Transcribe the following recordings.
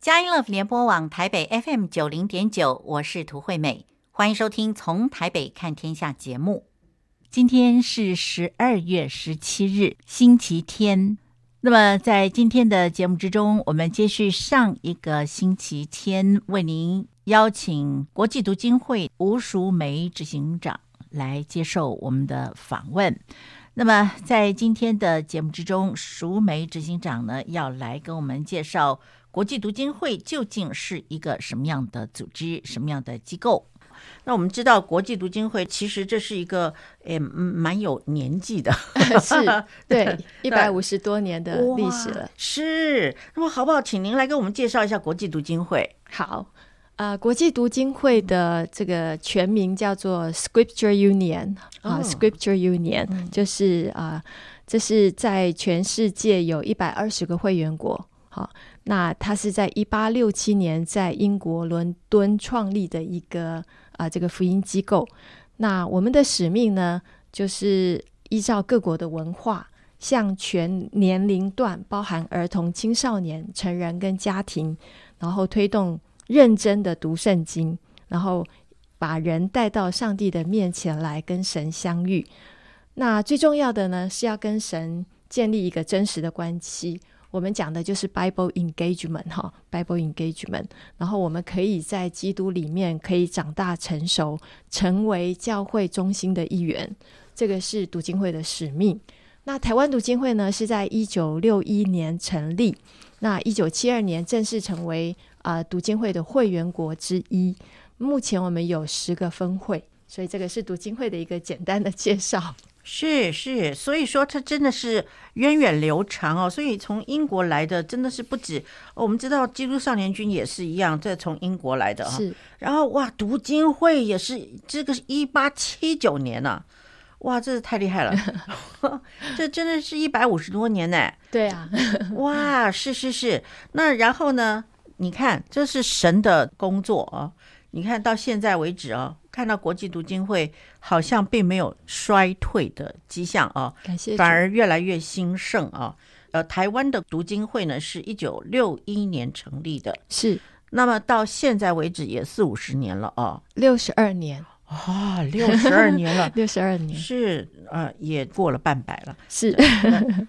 佳音乐联播网台北 FM 九零点九，我是涂惠美，欢迎收听《从台北看天下》节目。今天是十二月十七日，星期天。那么在今天的节目之中，我们接续上一个星期天，为您邀请国际读经会吴淑梅执行长来接受我们的访问。那么在今天的节目之中，淑梅执行长呢要来跟我们介绍。国际读经会究竟是一个什么样的组织，什么样的机构？那我们知道，国际读经会其实这是一个诶，蛮有年纪的，是对一百五十多年的历史了。是，那么好不好？请您来给我们介绍一下国际读经会。好，啊、呃，国际读经会的这个全名叫做 Scripture Union 啊、哦 uh,，Scripture Union、嗯、就是啊、呃，这是在全世界有一百二十个会员国，好。那它是在一八六七年在英国伦敦创立的一个啊、这个福音机构。那我们的使命呢，就是依照各国的文化，向全年龄段，包含儿童、青少年、成人跟家庭，然后推动认真的读圣经，然后把人带到上帝的面前来跟神相遇。那最重要的呢，是要跟神建立一个真实的关系。我们讲的就是 Bible engagement 哈，Bible engagement。然后我们可以在基督里面可以长大成熟，成为教会中心的一员。这个是读经会的使命。那台湾读经会呢，是在一九六一年成立，那一九七二年正式成为啊、读经会的会员国之一。目前我们有十个分会，所以这个是读经会的一个简单的介绍。是是，所以说它真的是源远流长哦。所以从英国来的真的是不止，我们知道基督少年军也是一样，这从英国来的啊。是，然后哇，读经会也是这个是一八七九年呢，哇，这是太厉害了 这真的是一百五十多年呢。对啊，哇，是是是。那然后呢？你看，这是神的工作啊。你看到现在为止哦。看到国际读经会好像并没有衰退的迹象哦，感谢，反而越来越兴盛哦。呃，台湾的读经会呢是一九六一年成立的，是，那么到现在为止也四五十年了哦，六十二年啊，六十二年了，六十二年是呃，也过了半百了，是。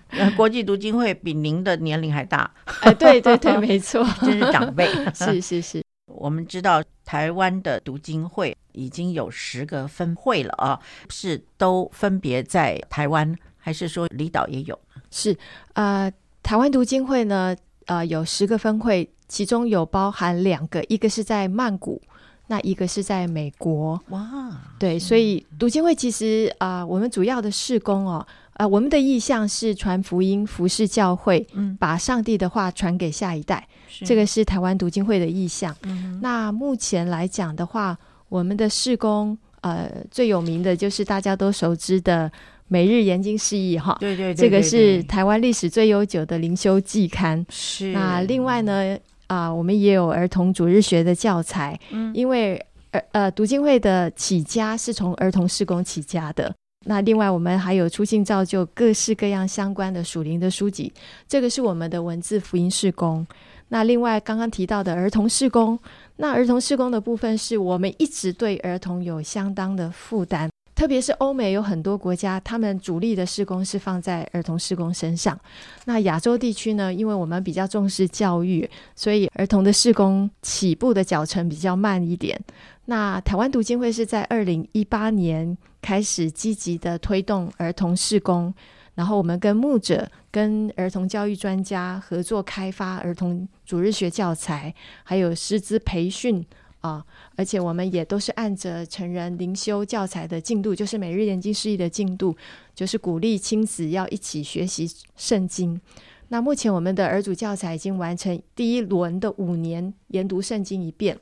呃，国际读经会比您的年龄还大，哎，对对对，没错，真是长辈，是是是。我们知道台湾的读经会已经有十个分会了啊，是都分别在台湾，还是说离岛也有？是啊、呃，台湾读经会呢，呃，有十个分会，其中有包含两个，一个是在曼谷，那一个是在美国。哇，对，所以读经会其实啊、呃，我们主要的事工哦。啊、呃，我们的意向是传福音、服侍教会，嗯，把上帝的话传给下一代。这个是台湾读经会的意向。嗯，那目前来讲的话，我们的事工，呃，最有名的就是大家都熟知的每日研经释义哈。对对对，对，这个是台湾历史最悠久的灵修季刊。是。那另外呢，啊、呃，我们也有儿童主日学的教材。嗯，因为呃呃，读经会的起家是从儿童事工起家的。那另外，我们还有出信造就各式各样相关的属灵的书籍，这个是我们的文字福音事工。那另外刚刚提到的儿童事工，那儿童事工的部分是我们一直对儿童有相当的负担，特别是欧美有很多国家，他们主力的施工是放在儿童施工身上。那亚洲地区呢，因为我们比较重视教育，所以儿童的施工起步的脚程比较慢一点。那台湾读经会是在二零一八年开始积极的推动儿童施工，然后我们跟牧者、跟儿童教育专家合作开发儿童主日学教材，还有师资培训啊，而且我们也都是按着成人灵修教材的进度，就是每日研经释义的进度，就是鼓励亲子要一起学习圣经。那目前我们的儿主教材已经完成第一轮的五年研读圣经一遍。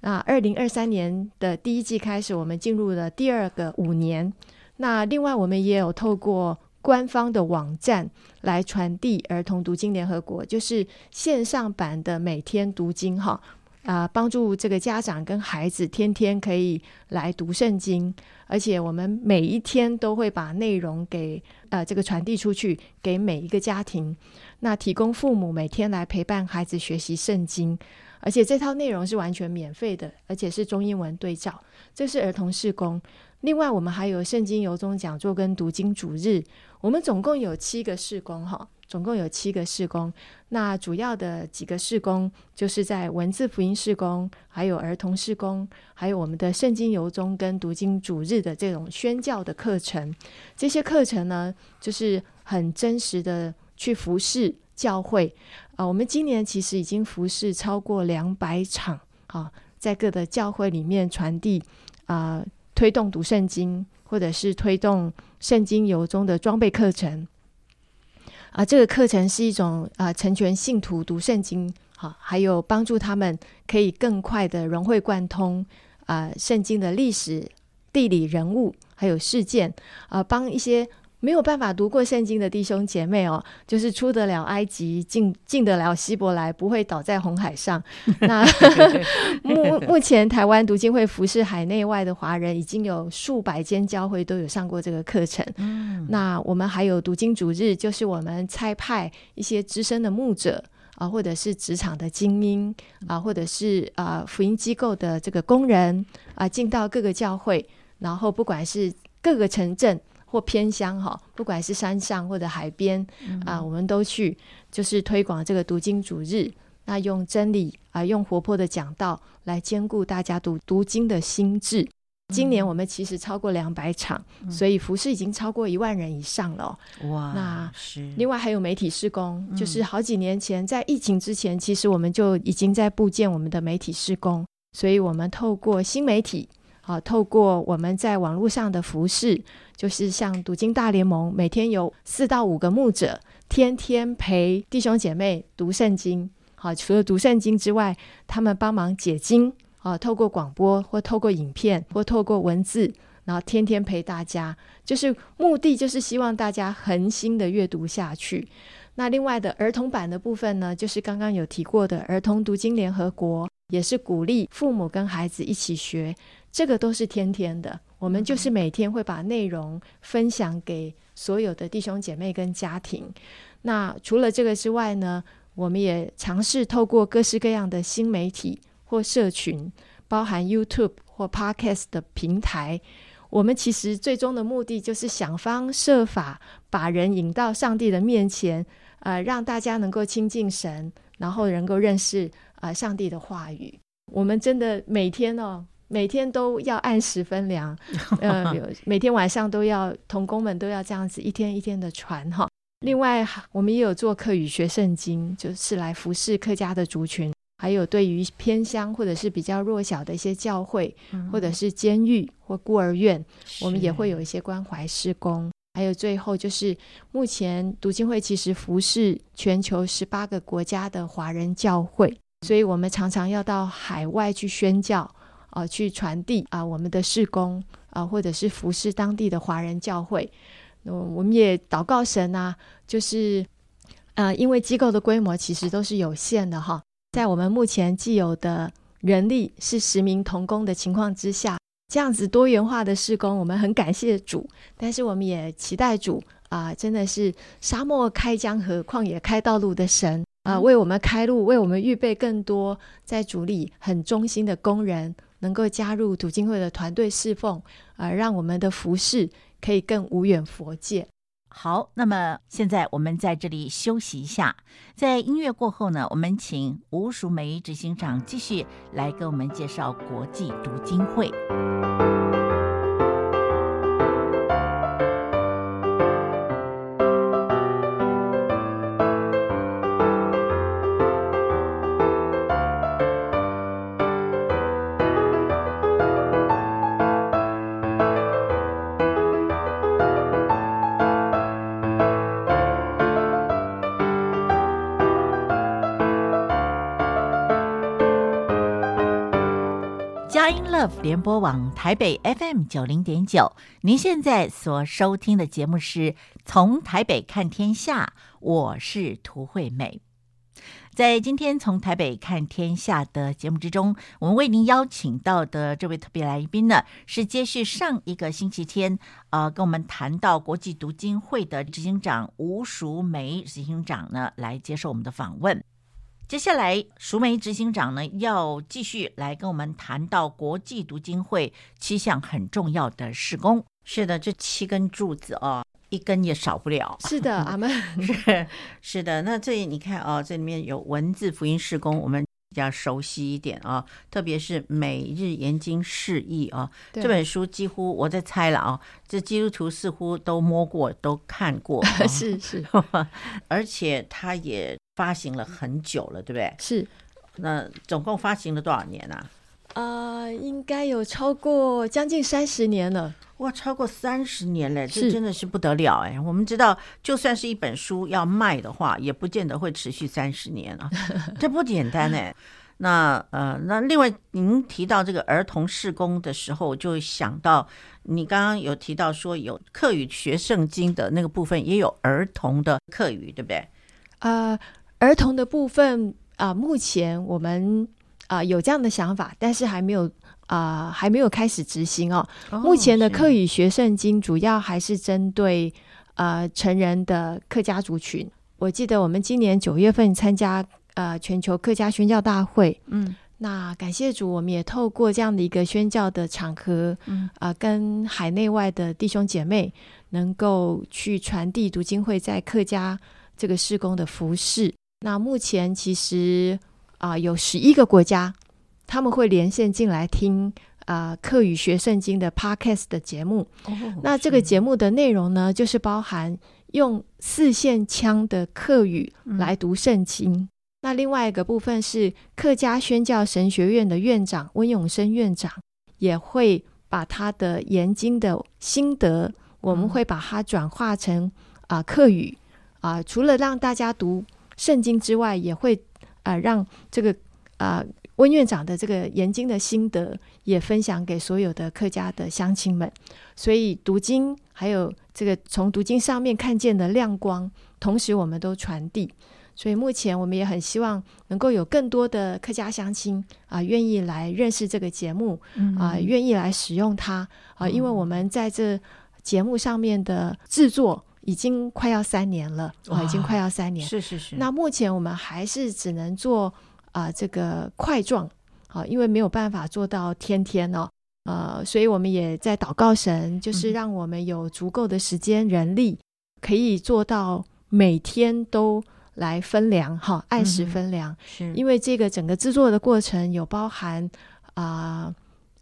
那二零二三年的第一季开始，我们进入了第二个五年。那另外，我们也有透过官方的网站来传递儿童读经联合国，就是线上版的每天读经哈。啊，帮助这个家长跟孩子天天可以来读圣经，而且我们每一天都会把内容给呃这个传递出去，给每一个家庭，那提供父母每天来陪伴孩子学习圣经，而且这套内容是完全免费的，而且是中英文对照，这是儿童事工。另外，我们还有圣经由衷讲座跟读经主日，我们总共有七个事工哈。总共有七个事工，那主要的几个事工就是在文字福音事工，还有儿童事工，还有我们的圣经由衷跟读经主日的这种宣教的课程。这些课程呢，就是很真实的去服侍教会啊。我们今年其实已经服侍超过两百场啊，在各的教会里面传递啊，推动读圣经，或者是推动圣经游中的装备课程。啊，这个课程是一种啊，成全信徒读圣经，好、啊，还有帮助他们可以更快的融会贯通啊，圣经的历史、地理、人物，还有事件，啊，帮一些。没有办法读过圣经的弟兄姐妹哦，就是出得了埃及，进进得了希伯来，不会倒在红海上。那 目目前台湾读经会服侍海内外的华人，已经有数百间教会都有上过这个课程。嗯，那我们还有读经主日，就是我们差派一些资深的牧者啊，或者是职场的精英啊，或者是啊福音机构的这个工人啊，进到各个教会，然后不管是各个城镇。或偏乡哈，不管是山上或者海边、嗯、啊，我们都去，就是推广这个读经主日。那用真理啊，用活泼的讲道来兼顾大家读读经的心智。嗯、今年我们其实超过两百场，嗯、所以服饰已经超过一万人以上了。哇，那是另外还有媒体施工，嗯、就是好几年前在疫情之前，其实我们就已经在布建我们的媒体施工，所以我们透过新媒体。啊，透过我们在网络上的服饰，就是像读经大联盟，每天有四到五个牧者，天天陪弟兄姐妹读圣经。好，除了读圣经之外，他们帮忙解经。啊，透过广播或透过影片或透过文字，然后天天陪大家，就是目的就是希望大家恒心的阅读下去。那另外的儿童版的部分呢，就是刚刚有提过的儿童读经联合国，也是鼓励父母跟孩子一起学。这个都是天天的，我们就是每天会把内容分享给所有的弟兄姐妹跟家庭。那除了这个之外呢，我们也尝试透过各式各样的新媒体或社群，包含 YouTube 或 Podcast 的平台。我们其实最终的目的就是想方设法把人引到上帝的面前，呃，让大家能够亲近神，然后能够认识啊、呃、上帝的话语。我们真的每天哦。每天都要按时分粮，呃，每天晚上都要童工们都要这样子一天一天的传哈。另外，我们也有做客语学圣经，就是来服侍客家的族群，还有对于偏乡或者是比较弱小的一些教会，嗯、或者是监狱或孤儿院，我们也会有一些关怀施工。还有最后就是目前读经会其实服侍全球十八个国家的华人教会，所以我们常常要到海外去宣教。啊，去传递啊，我们的事工啊，或者是服侍当地的华人教会。那我们也祷告神啊，就是呃，因为机构的规模其实都是有限的哈，在我们目前既有的人力是十名同工的情况之下，这样子多元化的事工，我们很感谢主，但是我们也期待主啊，真的是沙漠开江河，旷野开道路的神啊，为我们开路，为我们预备更多在主里很忠心的工人。能够加入读经会的团队侍奉，而让我们的服饰可以更无远佛界。好，那么现在我们在这里休息一下，在音乐过后呢，我们请吴淑梅执行长继续来给我们介绍国际读经会。联播网台北 FM 九零点九，您现在所收听的节目是从台北看天下，我是涂惠美。在今天从台北看天下的节目之中，我们为您邀请到的这位特别来宾呢，是接续上一个星期天，呃，跟我们谈到国际读经会的执行长吴淑梅执行长呢，来接受我们的访问。接下来，熟梅执行长呢，要继续来跟我们谈到国际读经会七项很重要的事工。是的，这七根柱子哦，一根也少不了。是的，阿门。是是的，那这里你看哦，这里面有文字福音事工，我们比较熟悉一点啊、哦，特别是每日研经释义啊，这本书几乎我在猜了啊、哦，这基督徒似乎都摸过、都看过。哦、是是，而且它也。发行了很久了，对不对？是。那总共发行了多少年啊？呃，应该有超过将近三十年了。哇，超过三十年嘞，这真的是不得了哎！我们知道，就算是一本书要卖的话，也不见得会持续三十年啊，这不简单哎。那呃，那另外您提到这个儿童事工的时候，就想到你刚刚有提到说有课语学圣经的那个部分，也有儿童的课语，对不对？啊、呃。儿童的部分啊、呃，目前我们啊、呃、有这样的想法，但是还没有啊、呃、还没有开始执行哦。哦目前的客语学圣经主要还是针对呃成人的客家族群。我记得我们今年九月份参加呃全球客家宣教大会，嗯，那感谢主，我们也透过这样的一个宣教的场合，嗯啊、呃，跟海内外的弟兄姐妹能够去传递读经会在客家这个事工的服事。那目前其实啊、呃、有十一个国家，他们会连线进来听啊、呃、客语学圣经的 Podcast 的节目。哦、那这个节目的内容呢，就是包含用四线腔的课语来读圣经。嗯、那另外一个部分是客家宣教神学院的院长温永生院长也会把他的研经的心得，我们会把它转化成啊、呃、客语啊、呃，除了让大家读。圣经之外，也会啊、呃、让这个啊温院长的这个研经的心得也分享给所有的客家的乡亲们。所以读经还有这个从读经上面看见的亮光，同时我们都传递。所以目前我们也很希望能够有更多的客家乡亲啊愿意来认识这个节目啊，愿意来使用它啊，因为我们在这节目上面的制作。已经快要三年了，哇，已经快要三年。是是是。那目前我们还是只能做啊、呃、这个块状，啊，因为没有办法做到天天哦，呃，所以我们也在祷告神，就是让我们有足够的时间、人力，可以做到每天都来分粮哈，按时分粮。是因为这个整个制作的过程有包含啊。呃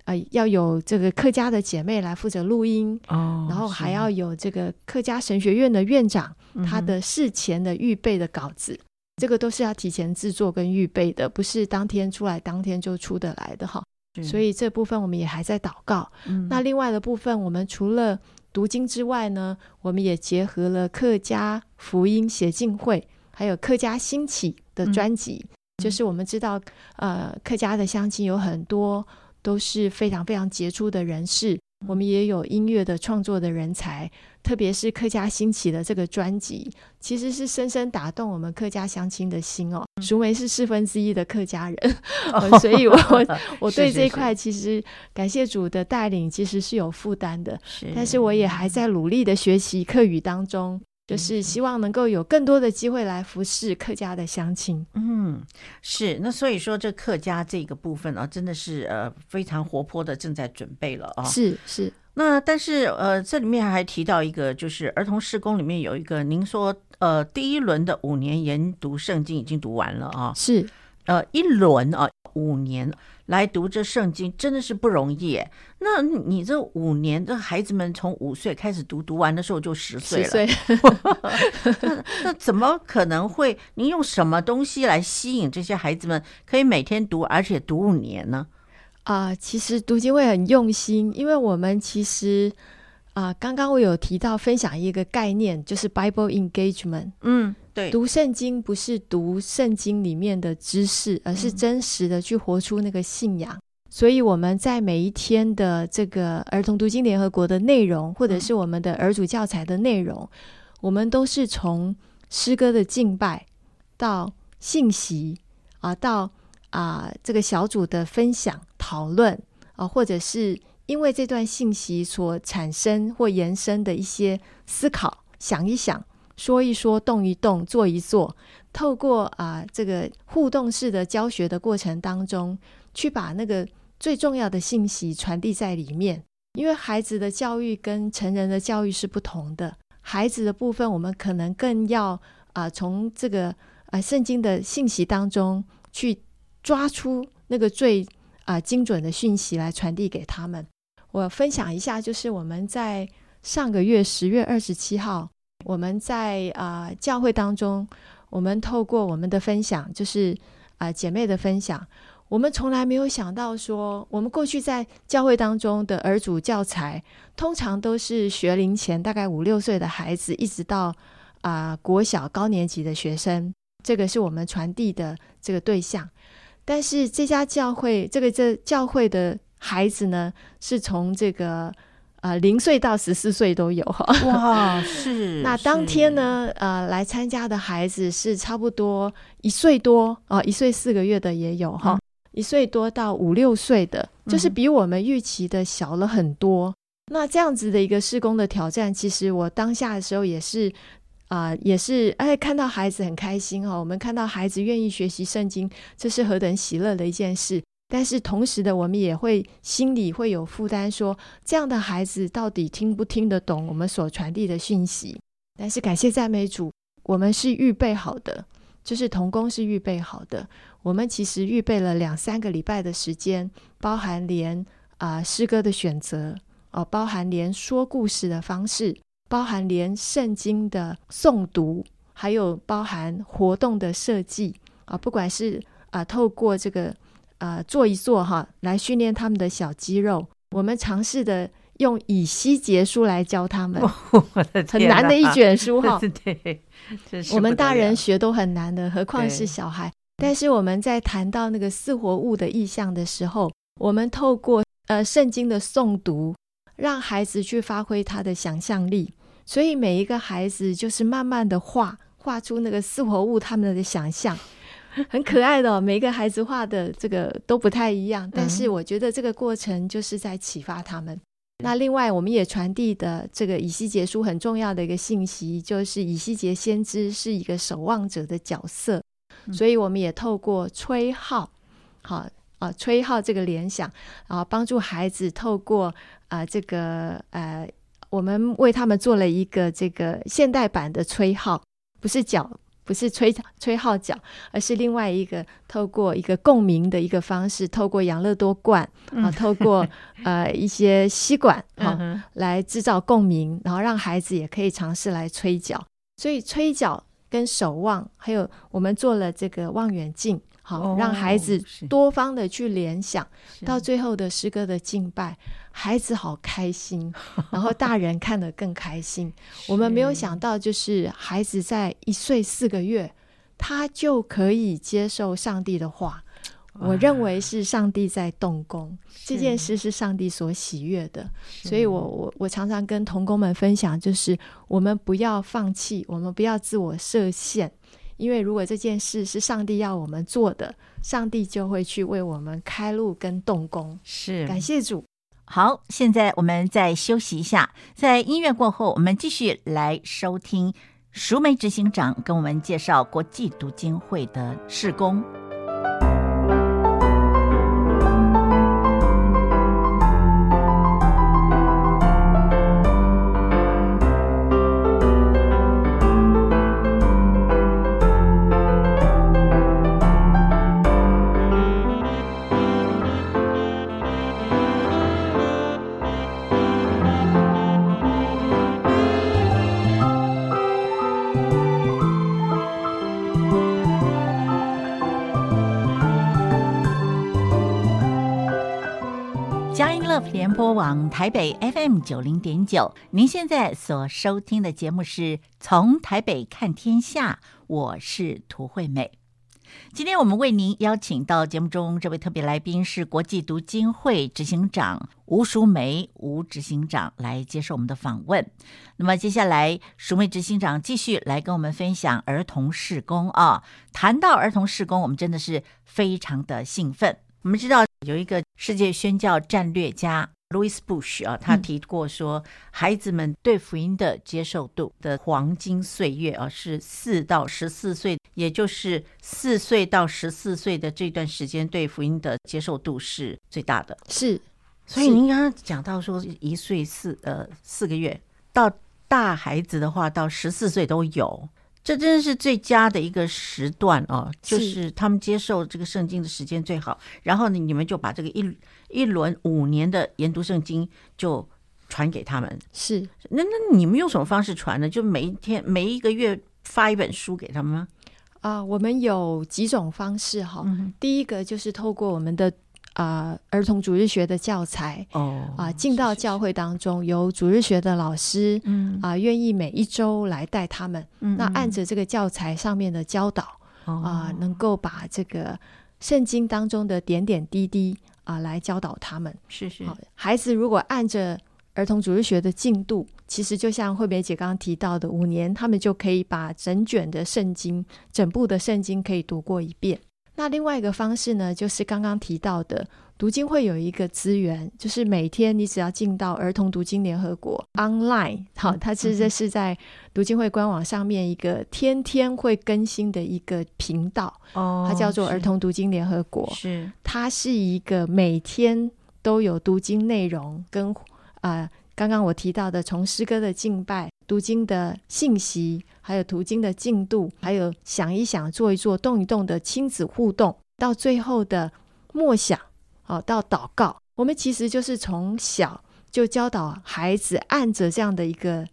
呃，要有这个客家的姐妹来负责录音，哦，然后还要有这个客家神学院的院长，他的事前的预备的稿子，这个都是要提前制作跟预备的，不是当天出来当天就出得来的哈。所以这部分我们也还在祷告。嗯、那另外的部分，我们除了读经之外呢，我们也结合了客家福音协进会，还有客家兴起的专辑，嗯、就是我们知道，呃，客家的乡亲有很多。都是非常非常杰出的人士，我们也有音乐的创作的人才，特别是客家兴起的这个专辑，其实是深深打动我们客家乡亲的心哦。淑梅是四分之一的客家人，哦、所以我 我对这一块其实感谢主的带领，其实是有负担的，是但是我也还在努力的学习客语当中。就是希望能够有更多的机会来服侍客家的乡亲。嗯，是。那所以说，这客家这个部分啊，真的是呃非常活泼的，正在准备了啊。是是。那但是呃，这里面还提到一个，就是儿童施工里面有一个，您说呃第一轮的五年研读圣经已经读完了啊。是。呃，一轮啊，五年。来读这圣经真的是不容易。那你这五年这孩子们从五岁开始读，读完的时候就十岁了。十岁 那那怎么可能会？您用什么东西来吸引这些孩子们可以每天读，而且读五年呢？啊、呃，其实读经会很用心，因为我们其实啊、呃，刚刚我有提到分享一个概念，就是 Bible engagement。嗯。对。读圣经不是读圣经里面的知识，而是真实的去活出那个信仰。嗯、所以我们在每一天的这个儿童读经联合国的内容，或者是我们的儿主教材的内容，嗯、我们都是从诗歌的敬拜到信息啊，到啊这个小组的分享讨论啊，或者是因为这段信息所产生或延伸的一些思考，想一想，说一说，动一动，做一做，透过啊这个互动式的教学的过程当中，去把那个最重要的信息传递在里面。因为孩子的教育跟成人的教育是不同的，孩子的部分我们可能更要啊从这个啊圣经的信息当中去抓出那个最啊精准的讯息来传递给他们。我分享一下，就是我们在上个月十月二十七号，我们在啊教会当中，我们透过我们的分享，就是啊姐妹的分享。我们从来没有想到说，我们过去在教会当中的儿主教材，通常都是学龄前大概五六岁的孩子，一直到啊、国小高年级的学生，这个是我们传递的这个对象。但是这家教会，这个这教会的孩子呢，是从这个啊零岁到十四岁都有哈。哇，是。那当天呢，呃，来参加的孩子是差不多一岁多啊、呃，一岁四个月的也有哈。嗯一岁多到五六岁的，就是比我们预期的小了很多。嗯、那这样子的一个施工的挑战，其实我当下的时候也是啊、呃，也是哎，看到孩子很开心哈、哦。我们看到孩子愿意学习圣经，这是何等喜乐的一件事。但是同时的，我们也会心里会有负担说，这样的孩子到底听不听得懂我们所传递的讯息？但是感谢赞美主，我们是预备好的。就是童工是预备好的，我们其实预备了两三个礼拜的时间，包含连啊、诗歌的选择哦、包含连说故事的方式，包含连圣经的诵读，还有包含活动的设计啊、不管是啊、透过这个、呃、做一做哈，来训练他们的小肌肉，我们尝试的。用以西结书来教他们，很难的一卷书哈。对，我们大人学都很难的，何况是小孩。但是我们在谈到那个四活物的意象的时候，我们透过呃圣经的诵读，让孩子去发挥他的想象力。所以每一个孩子就是慢慢的画，画出那个四活物他们的想象，很可爱的哦。每一个孩子画的这个都不太一样，但是我觉得这个过程就是在启发他们。那另外，我们也传递的这个以西结书很重要的一个信息，就是以西结先知是一个守望者的角色，所以我们也透过吹号，好啊，吹号这个联想，啊帮助孩子透过啊这个呃，我们为他们做了一个这个现代版的吹号，不是脚。不是吹吹号角，而是另外一个透过一个共鸣的一个方式，透过养乐多罐啊，透过 呃一些吸管啊，嗯、来制造共鸣，然后让孩子也可以尝试来吹角。所以吹角跟守望，还有我们做了这个望远镜。好，让孩子多方的去联想，到最后的诗歌的敬拜，孩子好开心，然后大人看得更开心。我们没有想到，就是孩子在一岁四个月，他就可以接受上帝的话。我认为是上帝在动工，这件事是上帝所喜悦的。所以我我我常常跟童工们分享，就是我们不要放弃，我们不要自我设限。因为如果这件事是上帝要我们做的，上帝就会去为我们开路跟动工。是，感谢主。好，现在我们再休息一下，在音乐过后，我们继续来收听熟梅执行长跟我们介绍国际读经会的事工。播网台北 FM 九零点九，您现在所收听的节目是从台北看天下，我是涂惠美。今天我们为您邀请到节目中这位特别来宾是国际读经会执行长吴淑梅吴执行长来接受我们的访问。那么接下来，淑梅执行长继续来跟我们分享儿童事工啊。谈到儿童事工，我们真的是非常的兴奋。我们知道有一个世界宣教战略家。Louis Bush 啊，他提过说，孩子们对福音的接受度的黄金岁月啊，是四到十四岁，也就是四岁到十四岁的这段时间，对福音的接受度是最大的。是，所以您刚刚讲到说，一岁四呃四个月到大孩子的话，到十四岁都有。这真的是最佳的一个时段哦，就是他们接受这个圣经的时间最好。然后呢，你们就把这个一一轮五年的研读圣经就传给他们。是，那那你们用什么方式传呢？就每一天每一个月发一本书给他们吗？啊，我们有几种方式哈。嗯、第一个就是透过我们的。啊、呃，儿童主日学的教材哦，啊、呃，进到教会当中，由主日学的老师，嗯啊，愿、呃、意每一周来带他们，嗯，那按着这个教材上面的教导，啊、能够把这个圣经当中的点点滴滴啊、呃，来教导他们。是是，孩子如果按着儿童主日学的进度，其实就像惠美姐刚刚提到的，五年他们就可以把整卷的圣经、整部的圣经可以读过一遍。那另外一个方式呢，就是刚刚提到的读经会有一个资源，就是每天你只要进到儿童读经联合国 online，好，它是这是在读经会官网上面一个天天会更新的一个频道，哦，它叫做儿童读经联合国，是，它是一个每天都有读经内容跟啊。呃刚刚我提到的，从诗歌的敬拜、读经的信息，还有读经的进度，还有想一想、做一做、动一动的亲子互动，到最后的默想，哦，到祷告，我们其实就是从小就教导孩子，按着这样的一个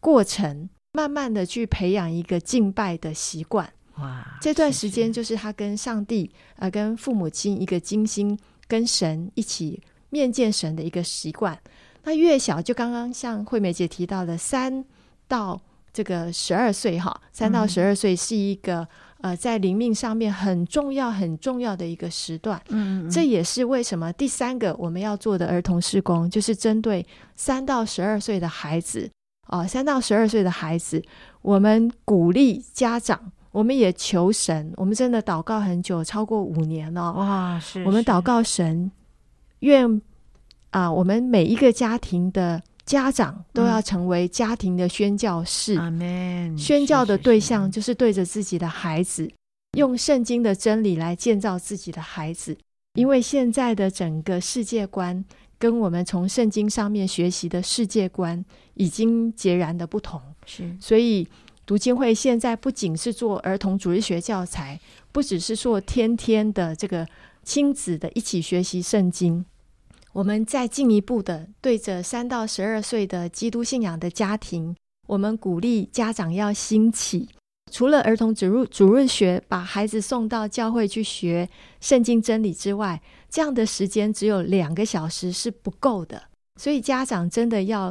过程，慢慢的去培养一个敬拜的习惯。哇，这段时间就是他跟上帝啊、跟父母亲一个精心跟神一起面见神的一个习惯。那越小，就刚刚像惠美姐提到的，三到这个十二岁哈，三到十二岁是一个、嗯、呃，在灵命上面很重要、很重要的一个时段。嗯，嗯，这也是为什么第三个我们要做的儿童施工，就是针对三到十二岁的孩子啊，三到十二岁的孩子，我们鼓励家长，我们也求神，我们真的祷告很久，超过五年了。哇，我们祷告神，愿。啊，我们每一个家庭的家长都要成为家庭的宣教士。嗯、宣教的对象就是对着自己的孩子，是是是用圣经的真理来建造自己的孩子。因为现在的整个世界观跟我们从圣经上面学习的世界观已经截然的不同。是，所以读经会现在不仅是做儿童主日学教材，不只是做天天的这个亲子的一起学习圣经。我们再进一步的对着三到十二岁的基督信仰的家庭，我们鼓励家长要兴起，除了儿童主入主日学，把孩子送到教会去学圣经真理之外，这样的时间只有两个小时是不够的。所以家长真的要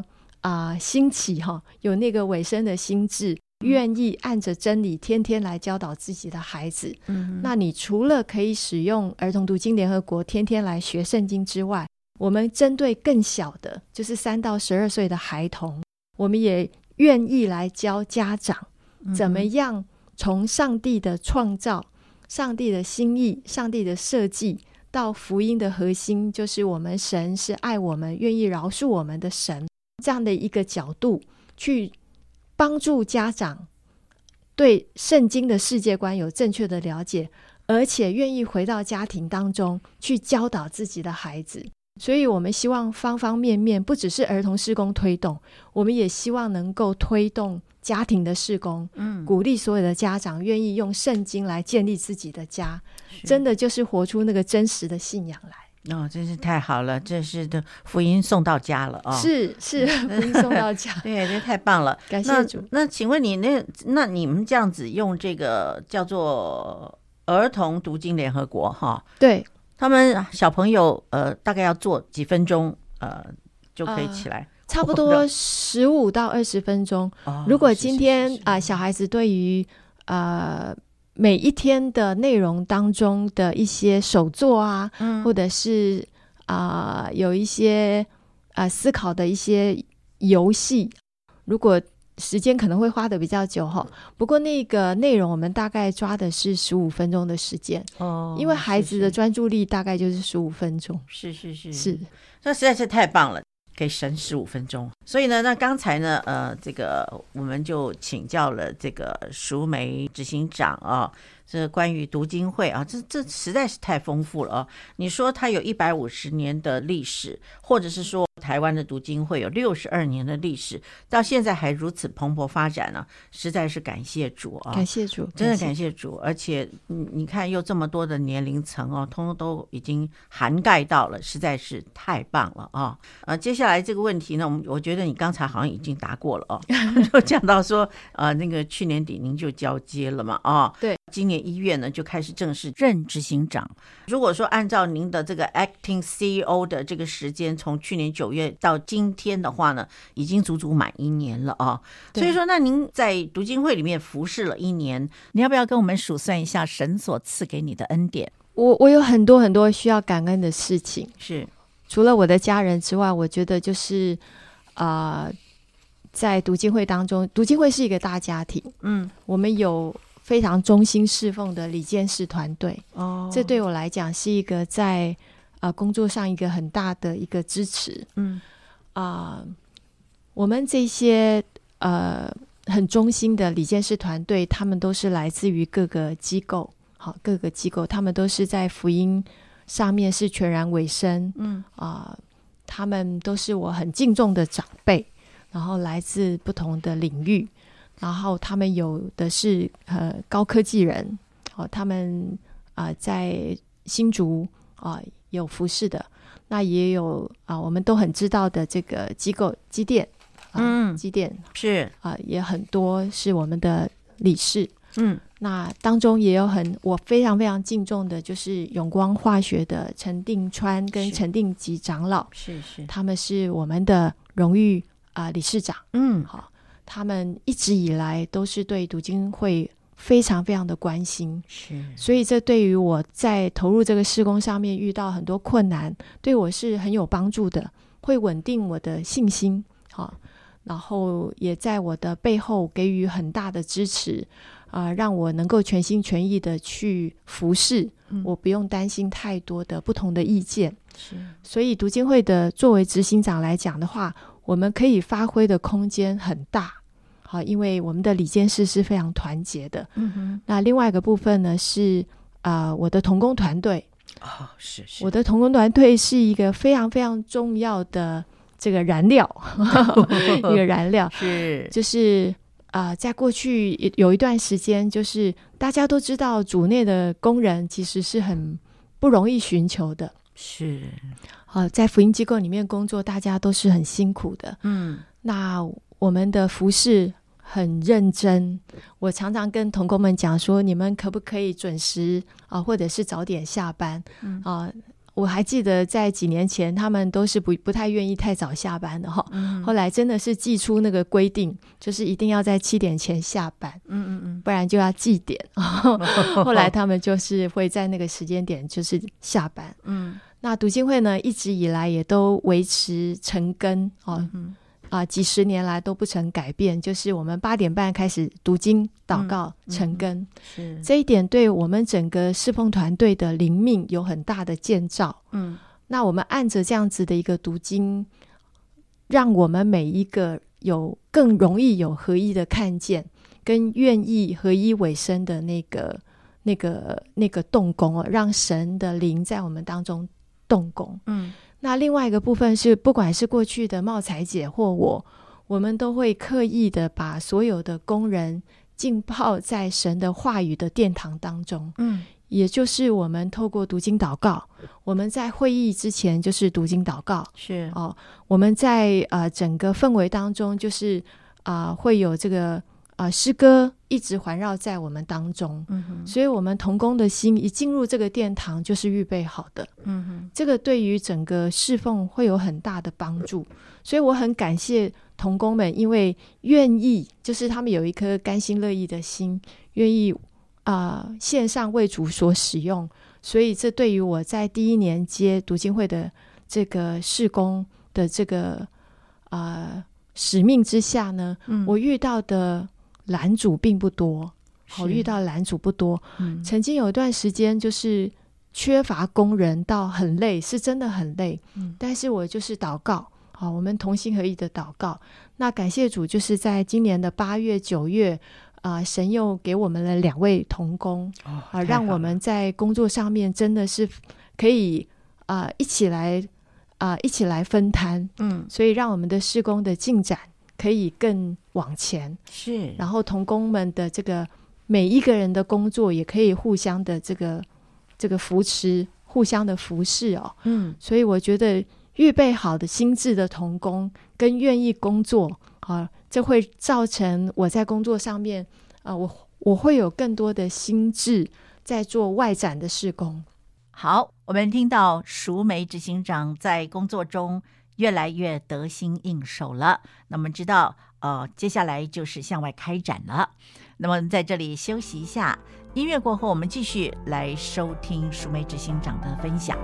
啊、呃、兴起哈，有那个委身的心智，愿意按着真理天天来教导自己的孩子。嗯，那你除了可以使用儿童读经联合国天天来学圣经之外，我们针对更小的，就是三到十二岁的孩童，我们也愿意来教家长怎么样从上帝的创造、上帝的心意、上帝的设计到福音的核心，就是我们神是爱我们、愿意饶恕我们的神，这样的一个角度去帮助家长对圣经的世界观有正确的了解，而且愿意回到家庭当中去教导自己的孩子。所以，我们希望方方面面，不只是儿童施工推动，我们也希望能够推动家庭的施工，嗯，鼓励所有的家长愿意用圣经来建立自己的家，真的就是活出那个真实的信仰来。哦，真是太好了，这是的福音送到家了啊！是是，福音送到家，对，这太棒了，感谢主。那，那请问你那那你们这样子用这个叫做儿童读经联合国哈？对。他们小朋友呃，大概要做几分钟呃，就可以起来，呃、差不多十五到二十分钟。哦、如果今天啊、呃，小孩子对于呃每一天的内容当中的一些手作啊，嗯、或者是啊、呃、有一些啊、呃、思考的一些游戏，如果时间可能会花的比较久哈。不过那个内容我们大概抓的是十五分钟的时间哦，因为孩子的专注力大概就是十五分钟。是是是是，那实在是太棒了。可以省十五分钟，所以呢，那刚才呢，呃，这个我们就请教了这个熟梅执行长啊。这关于读经会啊，这这实在是太丰富了啊！你说它有一百五十年的历史，或者是说台湾的读经会有六十二年的历史，到现在还如此蓬勃发展呢，实在是感谢主啊！感谢主，真的感谢主！而且你你看，又这么多的年龄层哦，通通都已经涵盖到了，实在是太棒了啊！呃，接下来这个问题呢，我们我觉得你刚才好像已经答过了哦，就讲到说，呃，那个去年底您就交接了嘛，啊，对。今年一月呢，就开始正式任执行长。如果说按照您的这个 acting CEO 的这个时间，从去年九月到今天的话呢，已经足足满一年了啊。所以说，那您在读经会里面服侍了一年，你要不要跟我们数算一下神所赐给你的恩典？我我有很多很多需要感恩的事情，是除了我的家人之外，我觉得就是啊、呃，在读经会当中，读经会是一个大家庭，嗯，我们有。非常忠心侍奉的李监事团队，哦，这对我来讲是一个在啊、呃、工作上一个很大的一个支持，嗯啊、呃，我们这些呃很忠心的李监事团队，他们都是来自于各个机构，好，各个机构，他们都是在福音上面是全然委身，嗯啊、呃，他们都是我很敬重的长辈，然后来自不同的领域。然后他们有的是呃高科技人，哦，他们啊、呃、在新竹啊、呃、有服饰的，那也有啊、呃、我们都很知道的这个机构机电，呃、嗯，机电是。啊、呃、也很多是我们的理事，嗯，那当中也有很我非常非常敬重的，就是永光化学的陈定川跟陈定吉长老，是是，是，他们是我们的荣誉啊、呃、理事长，嗯，好。他们一直以来都是对读经会非常非常的关心，是，所以这对于我在投入这个施工上面遇到很多困难，对我是很有帮助的，会稳定我的信心，好，然后也在我的背后给予很大的支持，啊、呃，让我能够全心全意的去服侍，嗯、我不用担心太多的不同的意见，是，所以读经会的作为执行长来讲的话，我们可以发挥的空间很大。好，因为我们的理监事是非常团结的。嗯哼。那另外一个部分呢是啊、呃，我的童工团队。哦，是是。我的童工团队是一个非常非常重要的这个燃料，一个燃料是就是啊、呃，在过去有一段时间，就是大家都知道，组内的工人其实是很不容易寻求的。是。啊、呃，在福音机构里面工作，大家都是很辛苦的。嗯。那我们的服饰。很认真，我常常跟同工们讲说，你们可不可以准时啊，或者是早点下班、嗯、啊？我还记得在几年前，他们都是不不太愿意太早下班的哈。嗯、后来真的是祭出那个规定，就是一定要在七点前下班，嗯嗯嗯，不然就要记点。后来他们就是会在那个时间点就是下班。嗯，那读经会呢，一直以来也都维持成根哦。嗯啊，几十年来都不曾改变，就是我们八点半开始读经、祷告、晨更，是这一点对我们整个侍奉团队的灵命有很大的建造。嗯，那我们按着这样子的一个读经，让我们每一个有更容易有合一的看见，跟愿意合一委身的那个、那个、那个动工哦，让神的灵在我们当中动工。嗯。那另外一个部分是，不管是过去的茂才姐或我，我们都会刻意的把所有的工人浸泡在神的话语的殿堂当中。嗯，也就是我们透过读经祷告，我们在会议之前就是读经祷告。是哦，我们在呃整个氛围当中，就是啊、呃、会有这个。啊，诗歌一直环绕在我们当中，嗯哼，所以我们童工的心一进入这个殿堂就是预备好的，嗯哼，这个对于整个侍奉会有很大的帮助，所以我很感谢童工们，因为愿意，就是他们有一颗甘心乐意的心，愿意啊、呃、线上为主所使用，所以这对于我在第一年接读经会的这个事工的这个啊、呃、使命之下呢，嗯、我遇到的拦阻并不多，好遇到拦阻不多。嗯、曾经有一段时间就是缺乏工人到很累，是真的很累。嗯、但是我就是祷告，好，我们同心合意的祷告。那感谢主，就是在今年的八月、九月，啊、呃，神又给我们了两位童工，啊、哦呃，让我们在工作上面真的是可以啊、呃、一起来啊、呃、一起来分摊，嗯，所以让我们的施工的进展可以更往前，是，然后童工们的这个每一个人的工作也可以互相的这个这个扶持，互相的服侍哦，嗯，所以我觉得。预备好的心智的童工跟愿意工作啊，这会造成我在工作上面啊，我我会有更多的心智在做外展的施工。好，我们听到熟梅执行长在工作中越来越得心应手了。那么知道呃，接下来就是向外开展了。那么在这里休息一下，音乐过后，我们继续来收听淑梅执行长的分享。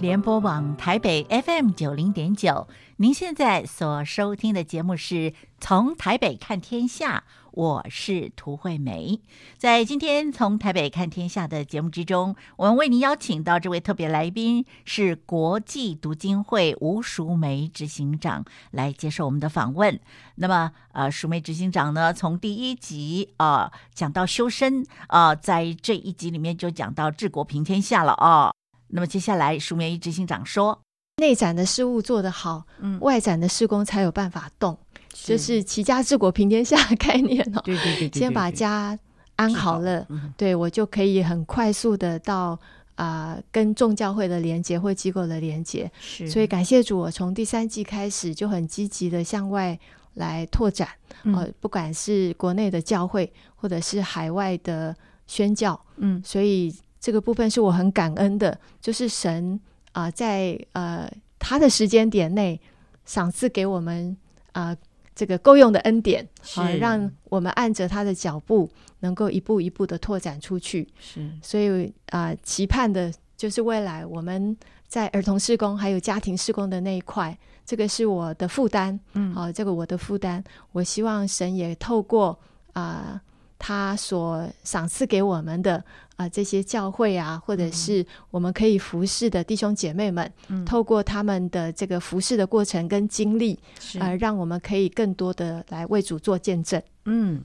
联播网台北 FM 九零点九，您现在所收听的节目是从台北看天下，我是涂惠美。在今天从台北看天下的节目之中，我们为您邀请到这位特别来宾是国际读经会吴淑梅执行长来接受我们的访问。那么，呃，淑梅执行长呢，从第一集啊、讲到修身啊、在这一集里面就讲到治国平天下了啊。那么接下来，淑梅执行长说：“内展的事务做得好，嗯，外展的施工才有办法动，是就是齐家治国平天下的概念哦。对对对，对，对，先把家安好了，好对我就可以很快速的到啊、呃，跟众教会的连接或机构的连接。是，所以感谢主，我从第三季开始就很积极的向外来拓展，嗯、呃，不管是国内的教会或者是海外的宣教，嗯，所以。”这个部分是我很感恩的，就是神啊、呃，在呃他的时间点内赏赐给我们啊、呃、这个够用的恩典，啊、呃，让我们按着他的脚步，能够一步一步的拓展出去。是，所以啊、呃，期盼的就是未来我们在儿童施工还有家庭施工的那一块，这个是我的负担。嗯，好、呃，这个我的负担，我希望神也透过啊。呃他所赏赐给我们的啊、呃，这些教会啊，或者是我们可以服侍的弟兄姐妹们，嗯、透过他们的这个服侍的过程跟经历，啊、呃，让我们可以更多的来为主做见证。嗯，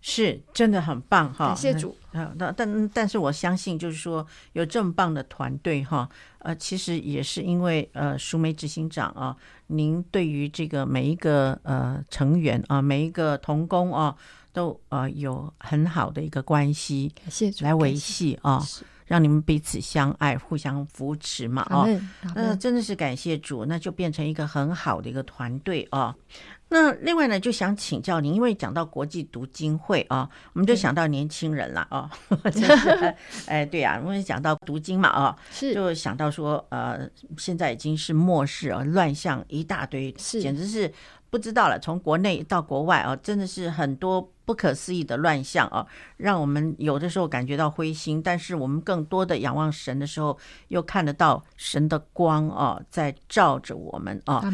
是真的很棒哈！感谢主。啊，那但但是我相信，就是说有这么棒的团队哈，呃，其实也是因为呃，淑梅执行长啊，您对于这个每一个呃成员啊，每一个童工啊。都呃有很好的一个关系，来维系啊，让你们彼此相爱、互相扶持嘛啊，那真的是感谢主，那就变成一个很好的一个团队啊。那另外呢，就想请教您，因为讲到国际读经会啊，我们就想到年轻人了 啊，哎对呀、啊，因为讲到读经嘛啊，是。就想到说呃，现在已经是末世啊，乱象一大堆，是。简直是。不知道了，从国内到国外啊，真的是很多不可思议的乱象啊，让我们有的时候感觉到灰心。但是我们更多的仰望神的时候，又看得到神的光啊，在照着我们啊。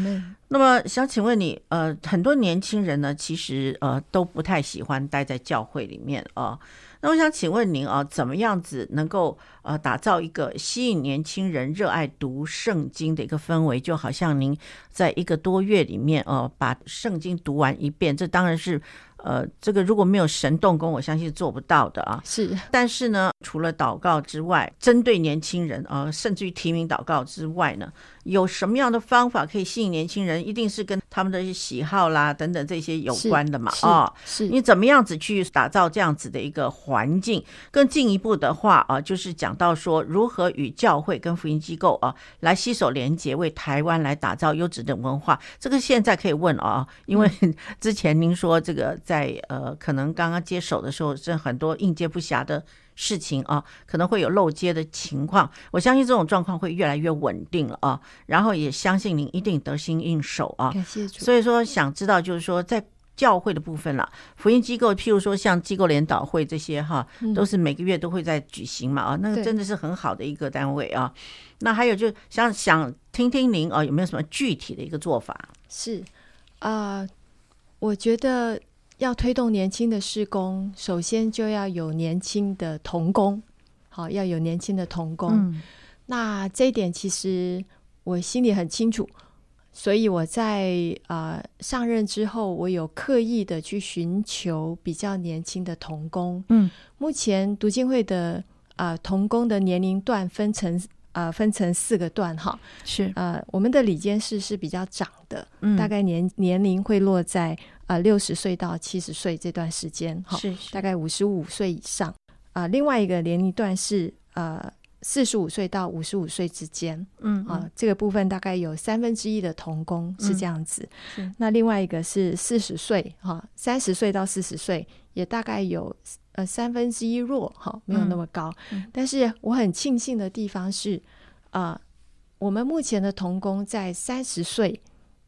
那么想请问你，呃，很多年轻人呢，其实呃都不太喜欢待在教会里面啊。那我想请问您啊，怎么样子能够呃打造一个吸引年轻人热爱读圣经的一个氛围？就好像您在一个多月里面哦，把圣经读完一遍，这当然是呃，这个如果没有神动工，我相信是做不到的啊。是，但是呢，除了祷告之外，针对年轻人啊，甚至于提名祷告之外呢，有什么样的方法可以吸引年轻人？一定是跟他们的喜好啦等等这些有关的嘛？啊，是你怎么样子去打造这样子的一个环境？更进一步的话啊，就是讲到说如何与教会跟福音机构啊来携手连结，为台湾来打造优质的文化。这个现在可以问啊，因为 之前您说这个。在呃，可能刚刚接手的时候，这很多应接不暇的事情啊，可能会有漏接的情况。我相信这种状况会越来越稳定了啊，然后也相信您一定得心应手啊。感谢主。所以说，想知道就是说，在教会的部分了，福音机构，譬如说像机构联导会这些哈，都是每个月都会在举行嘛啊，那个真的是很好的一个单位啊。那还有就想想听听您啊，有没有什么具体的一个做法？是啊，呃，我觉得。要推动年轻的施工，首先就要有年轻的童工，好，要有年轻的童工。嗯、那这一点其实我心里很清楚，所以我在啊、呃、上任之后，我有刻意的去寻求比较年轻的童工。嗯，目前读经会的啊、呃、童工的年龄段分成啊、呃、分成四个段哈，是呃我们的里监事是比较长的，嗯、大概年年龄会落在。啊，六十岁到七十岁这段时间，哈，是，是大概五十五岁以上。啊，另外一个年龄段是呃四十五岁到五十五岁之间，嗯，嗯，啊，这个部分大概有三分之一的童工是这样子。嗯、那另外一个是四十岁，哈，三十岁到四十岁也大概有呃三分之一弱，哈，没有那么高。嗯、但是我很庆幸的地方是，啊，我们目前的童工在三十岁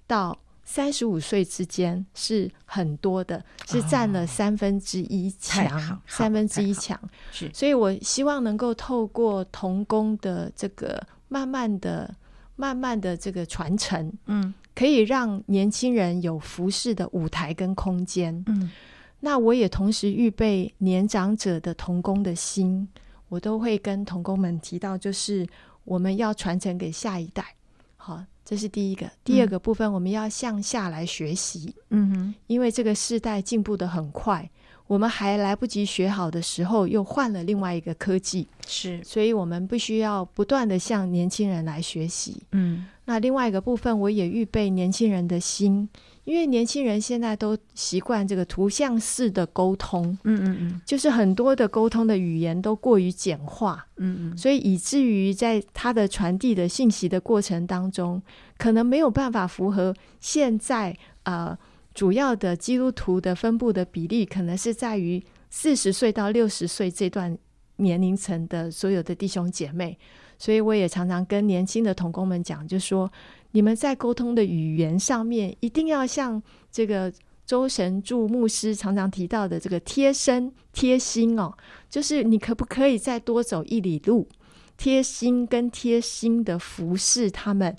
到三十五岁之间是很多的，是占了三分之一强，三分之一强。是，所以我希望能够透过童工的这个慢慢的、慢慢的这个传承，嗯，可以让年轻人有服饰的舞台跟空间。嗯，那我也同时预备年长者的童工的心，我都会跟童工们提到，就是我们要传承给下一代。好。这是第一个，第二个部分，我们要向下来学习。嗯哼，因为这个时代进步的很快，我们还来不及学好的时候，又换了另外一个科技。是，所以我们必须要不断的向年轻人来学习。嗯，那另外一个部分，我也预备年轻人的心。因为年轻人现在都习惯这个图像式的沟通，嗯嗯嗯，就是很多的沟通的语言都过于简化，嗯嗯，所以以至于在他的传递的信息的过程当中，可能没有办法符合现在呃主要的基督徒的分布的比例，可能是在于四十岁到六十岁这段年龄层的所有的弟兄姐妹，所以我也常常跟年轻的同工们讲，就说。你们在沟通的语言上面，一定要像这个周神助牧师常常提到的这个贴身贴心哦，就是你可不可以再多走一里路，贴心跟贴心的服侍他们，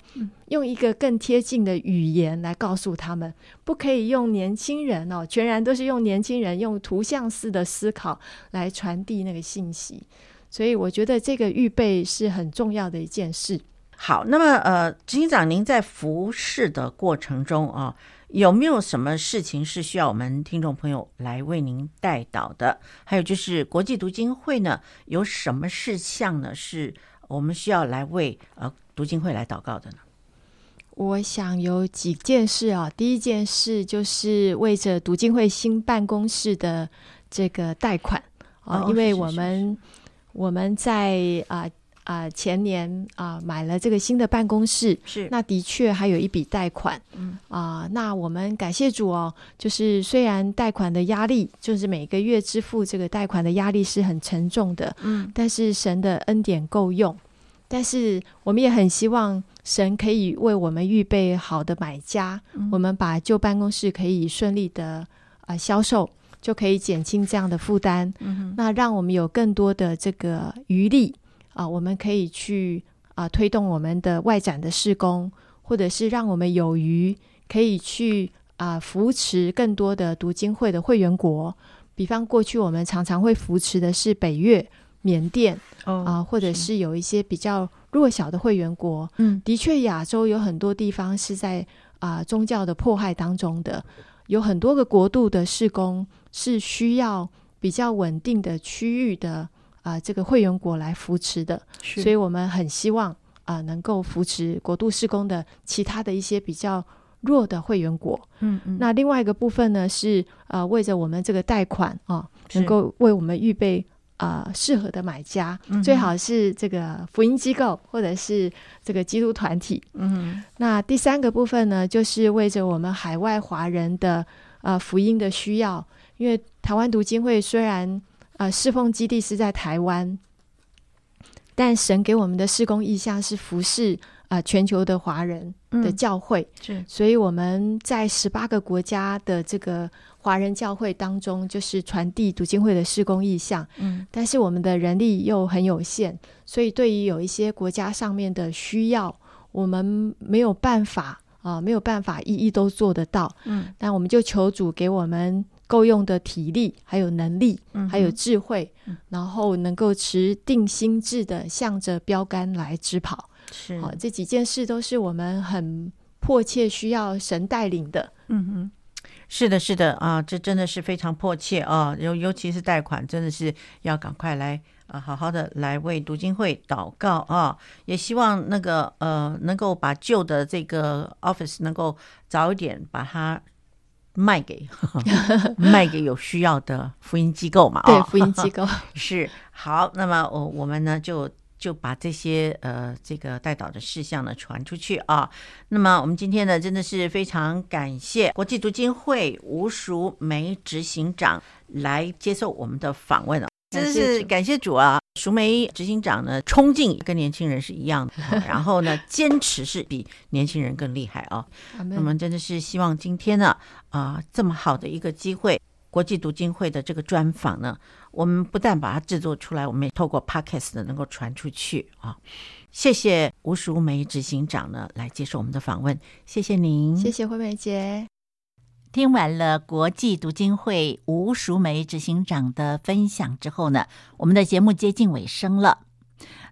用一个更贴近的语言来告诉他们，不可以用年轻人哦，全然都是用年轻人用图像式的思考来传递那个信息，所以我觉得这个预备是很重要的一件事。好，那么呃，执行长，您在服侍的过程中啊，有没有什么事情是需要我们听众朋友来为您代祷的？还有就是国际读经会呢，有什么事项呢，是我们需要来为呃读经会来祷告的呢？我想有几件事啊，第一件事就是为着读经会新办公室的这个贷款啊，哦、因为我们我们在啊。呃啊、呃，前年啊、呃、买了这个新的办公室，是那的确还有一笔贷款，嗯啊、呃，那我们感谢主哦，就是虽然贷款的压力，就是每个月支付这个贷款的压力是很沉重的，嗯，但是神的恩典够用，但是我们也很希望神可以为我们预备好的买家，嗯、我们把旧办公室可以顺利的啊、呃、销售，就可以减轻这样的负担，嗯，那让我们有更多的这个余力。啊，我们可以去啊推动我们的外展的施工，或者是让我们有余可以去啊扶持更多的读经会的会员国。比方过去我们常常会扶持的是北越、缅甸、哦、啊，或者是有一些比较弱小的会员国。嗯，的确，亚洲有很多地方是在啊宗教的迫害当中的。有很多个国度的事工是需要比较稳定的区域的啊、呃，这个会员国来扶持的，所以我们很希望啊、呃，能够扶持国度施工的其他的一些比较弱的会员国。嗯嗯。那另外一个部分呢，是呃，为着我们这个贷款啊、呃，能够为我们预备。啊、呃，适合的买家、嗯、最好是这个福音机构或者是这个基督团体。嗯，那第三个部分呢，就是为着我们海外华人的呃福音的需要，因为台湾读经会虽然呃侍奉基地是在台湾，但神给我们的事工意向是服侍啊、呃、全球的华人的教会，所以我们在十八个国家的这个。华人教会当中，就是传递读经会的事工意向，嗯，但是我们的人力又很有限，所以对于有一些国家上面的需要，我们没有办法啊、呃，没有办法一一都做得到，嗯，那我们就求主给我们够用的体力，还有能力，嗯，还有智慧，嗯，然后能够持定心志的向着标杆来直跑，是，好，这几件事都是我们很迫切需要神带领的，嗯哼。是的，是的啊，这真的是非常迫切啊，尤尤其是贷款，真的是要赶快来啊，好好的来为读经会祷告啊，也希望那个呃，能够把旧的这个 office 能够早一点把它卖给 卖给有需要的福音机构嘛，对，福音机构 是好，那么我我们呢就。就把这些呃这个代祷的事项呢传出去啊。那么我们今天呢真的是非常感谢国际读经会吴淑梅执行长来接受我们的访问啊，真是感谢主啊！淑梅执行长呢冲劲跟年轻人是一样的，然后呢坚持是比年轻人更厉害啊。那么真的是希望今天呢啊这么好的一个机会。国际读经会的这个专访呢，我们不但把它制作出来，我们也透过 Podcast 能够传出去啊！谢谢吴淑梅执行长呢来接受我们的访问，谢谢您，谢谢惠美姐。听完了国际读经会吴淑梅执行长的分享之后呢，我们的节目接近尾声了。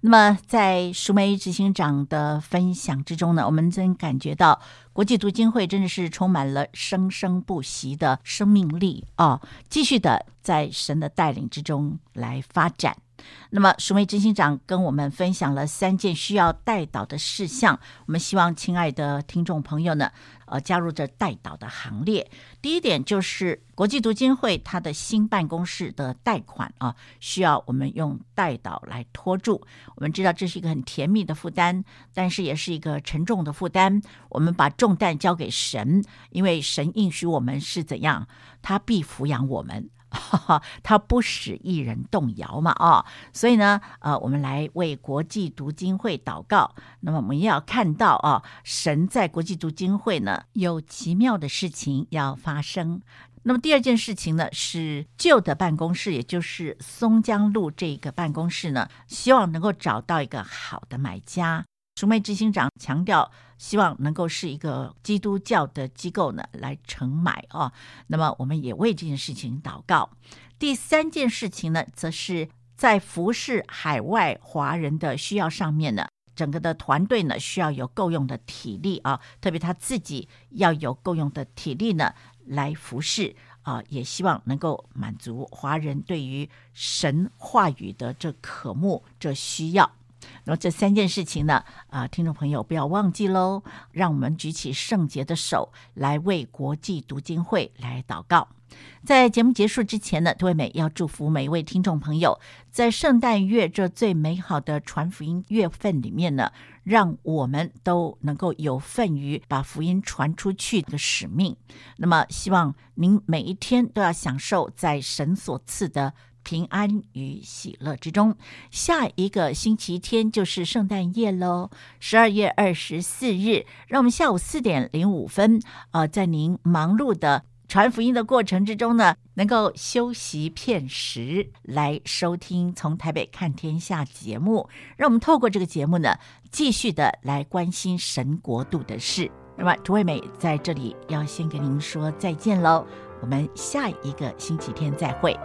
那么，在淑梅执行长的分享之中呢，我们真感觉到国际读经会真的是充满了生生不息的生命力啊！继续的在神的带领之中来发展。那么，淑梅执行长跟我们分享了三件需要代祷的事项，我们希望亲爱的听众朋友呢，呃，加入这代祷的行列。第一点就是国际读经会它的新办公室的贷款啊，需要我们用代祷来托住。我们知道这是一个很甜蜜的负担，但是也是一个沉重的负担。我们把重担交给神，因为神应许我们是怎样，他必抚养我们。哈哈，他不使一人动摇嘛，啊、哦，所以呢，呃，我们来为国际读经会祷告。那么我们要看到啊、神在国际读经会呢有奇妙的事情要发生。那么第二件事情呢，是旧的办公室，也就是松江路这个办公室呢，希望能够找到一个好的买家。淑妹执行长强调，希望能够是一个基督教的机构呢来承买啊。那么，我们也为这件事情祷告。第三件事情呢，则是在服侍海外华人的需要上面呢，整个的团队呢需要有够用的体力啊，特别他自己要有够用的体力呢来服侍啊，也希望能够满足华人对于神话语的这渴慕、这需要。那么这三件事情呢，啊，听众朋友不要忘记喽！让我们举起圣洁的手来为国际读经会来祷告。在节目结束之前呢，涂惠美要祝福每一位听众朋友，在圣诞月这最美好的传福音月份里面呢，让我们都能够有份于把福音传出去的使命。那么，希望您每一天都要享受在神所赐的。平安与喜乐之中，下一个星期天就是圣诞夜喽，十二月二十四日，让我们下午四点零五分，呃，在您忙碌的传福音的过程之中呢，能够休息片时来收听《从台北看天下》节目，让我们透过这个节目呢，继续的来关心神国度的事。那么，涂惠美在这里要先跟您说再见喽，我们下一个星期天再会。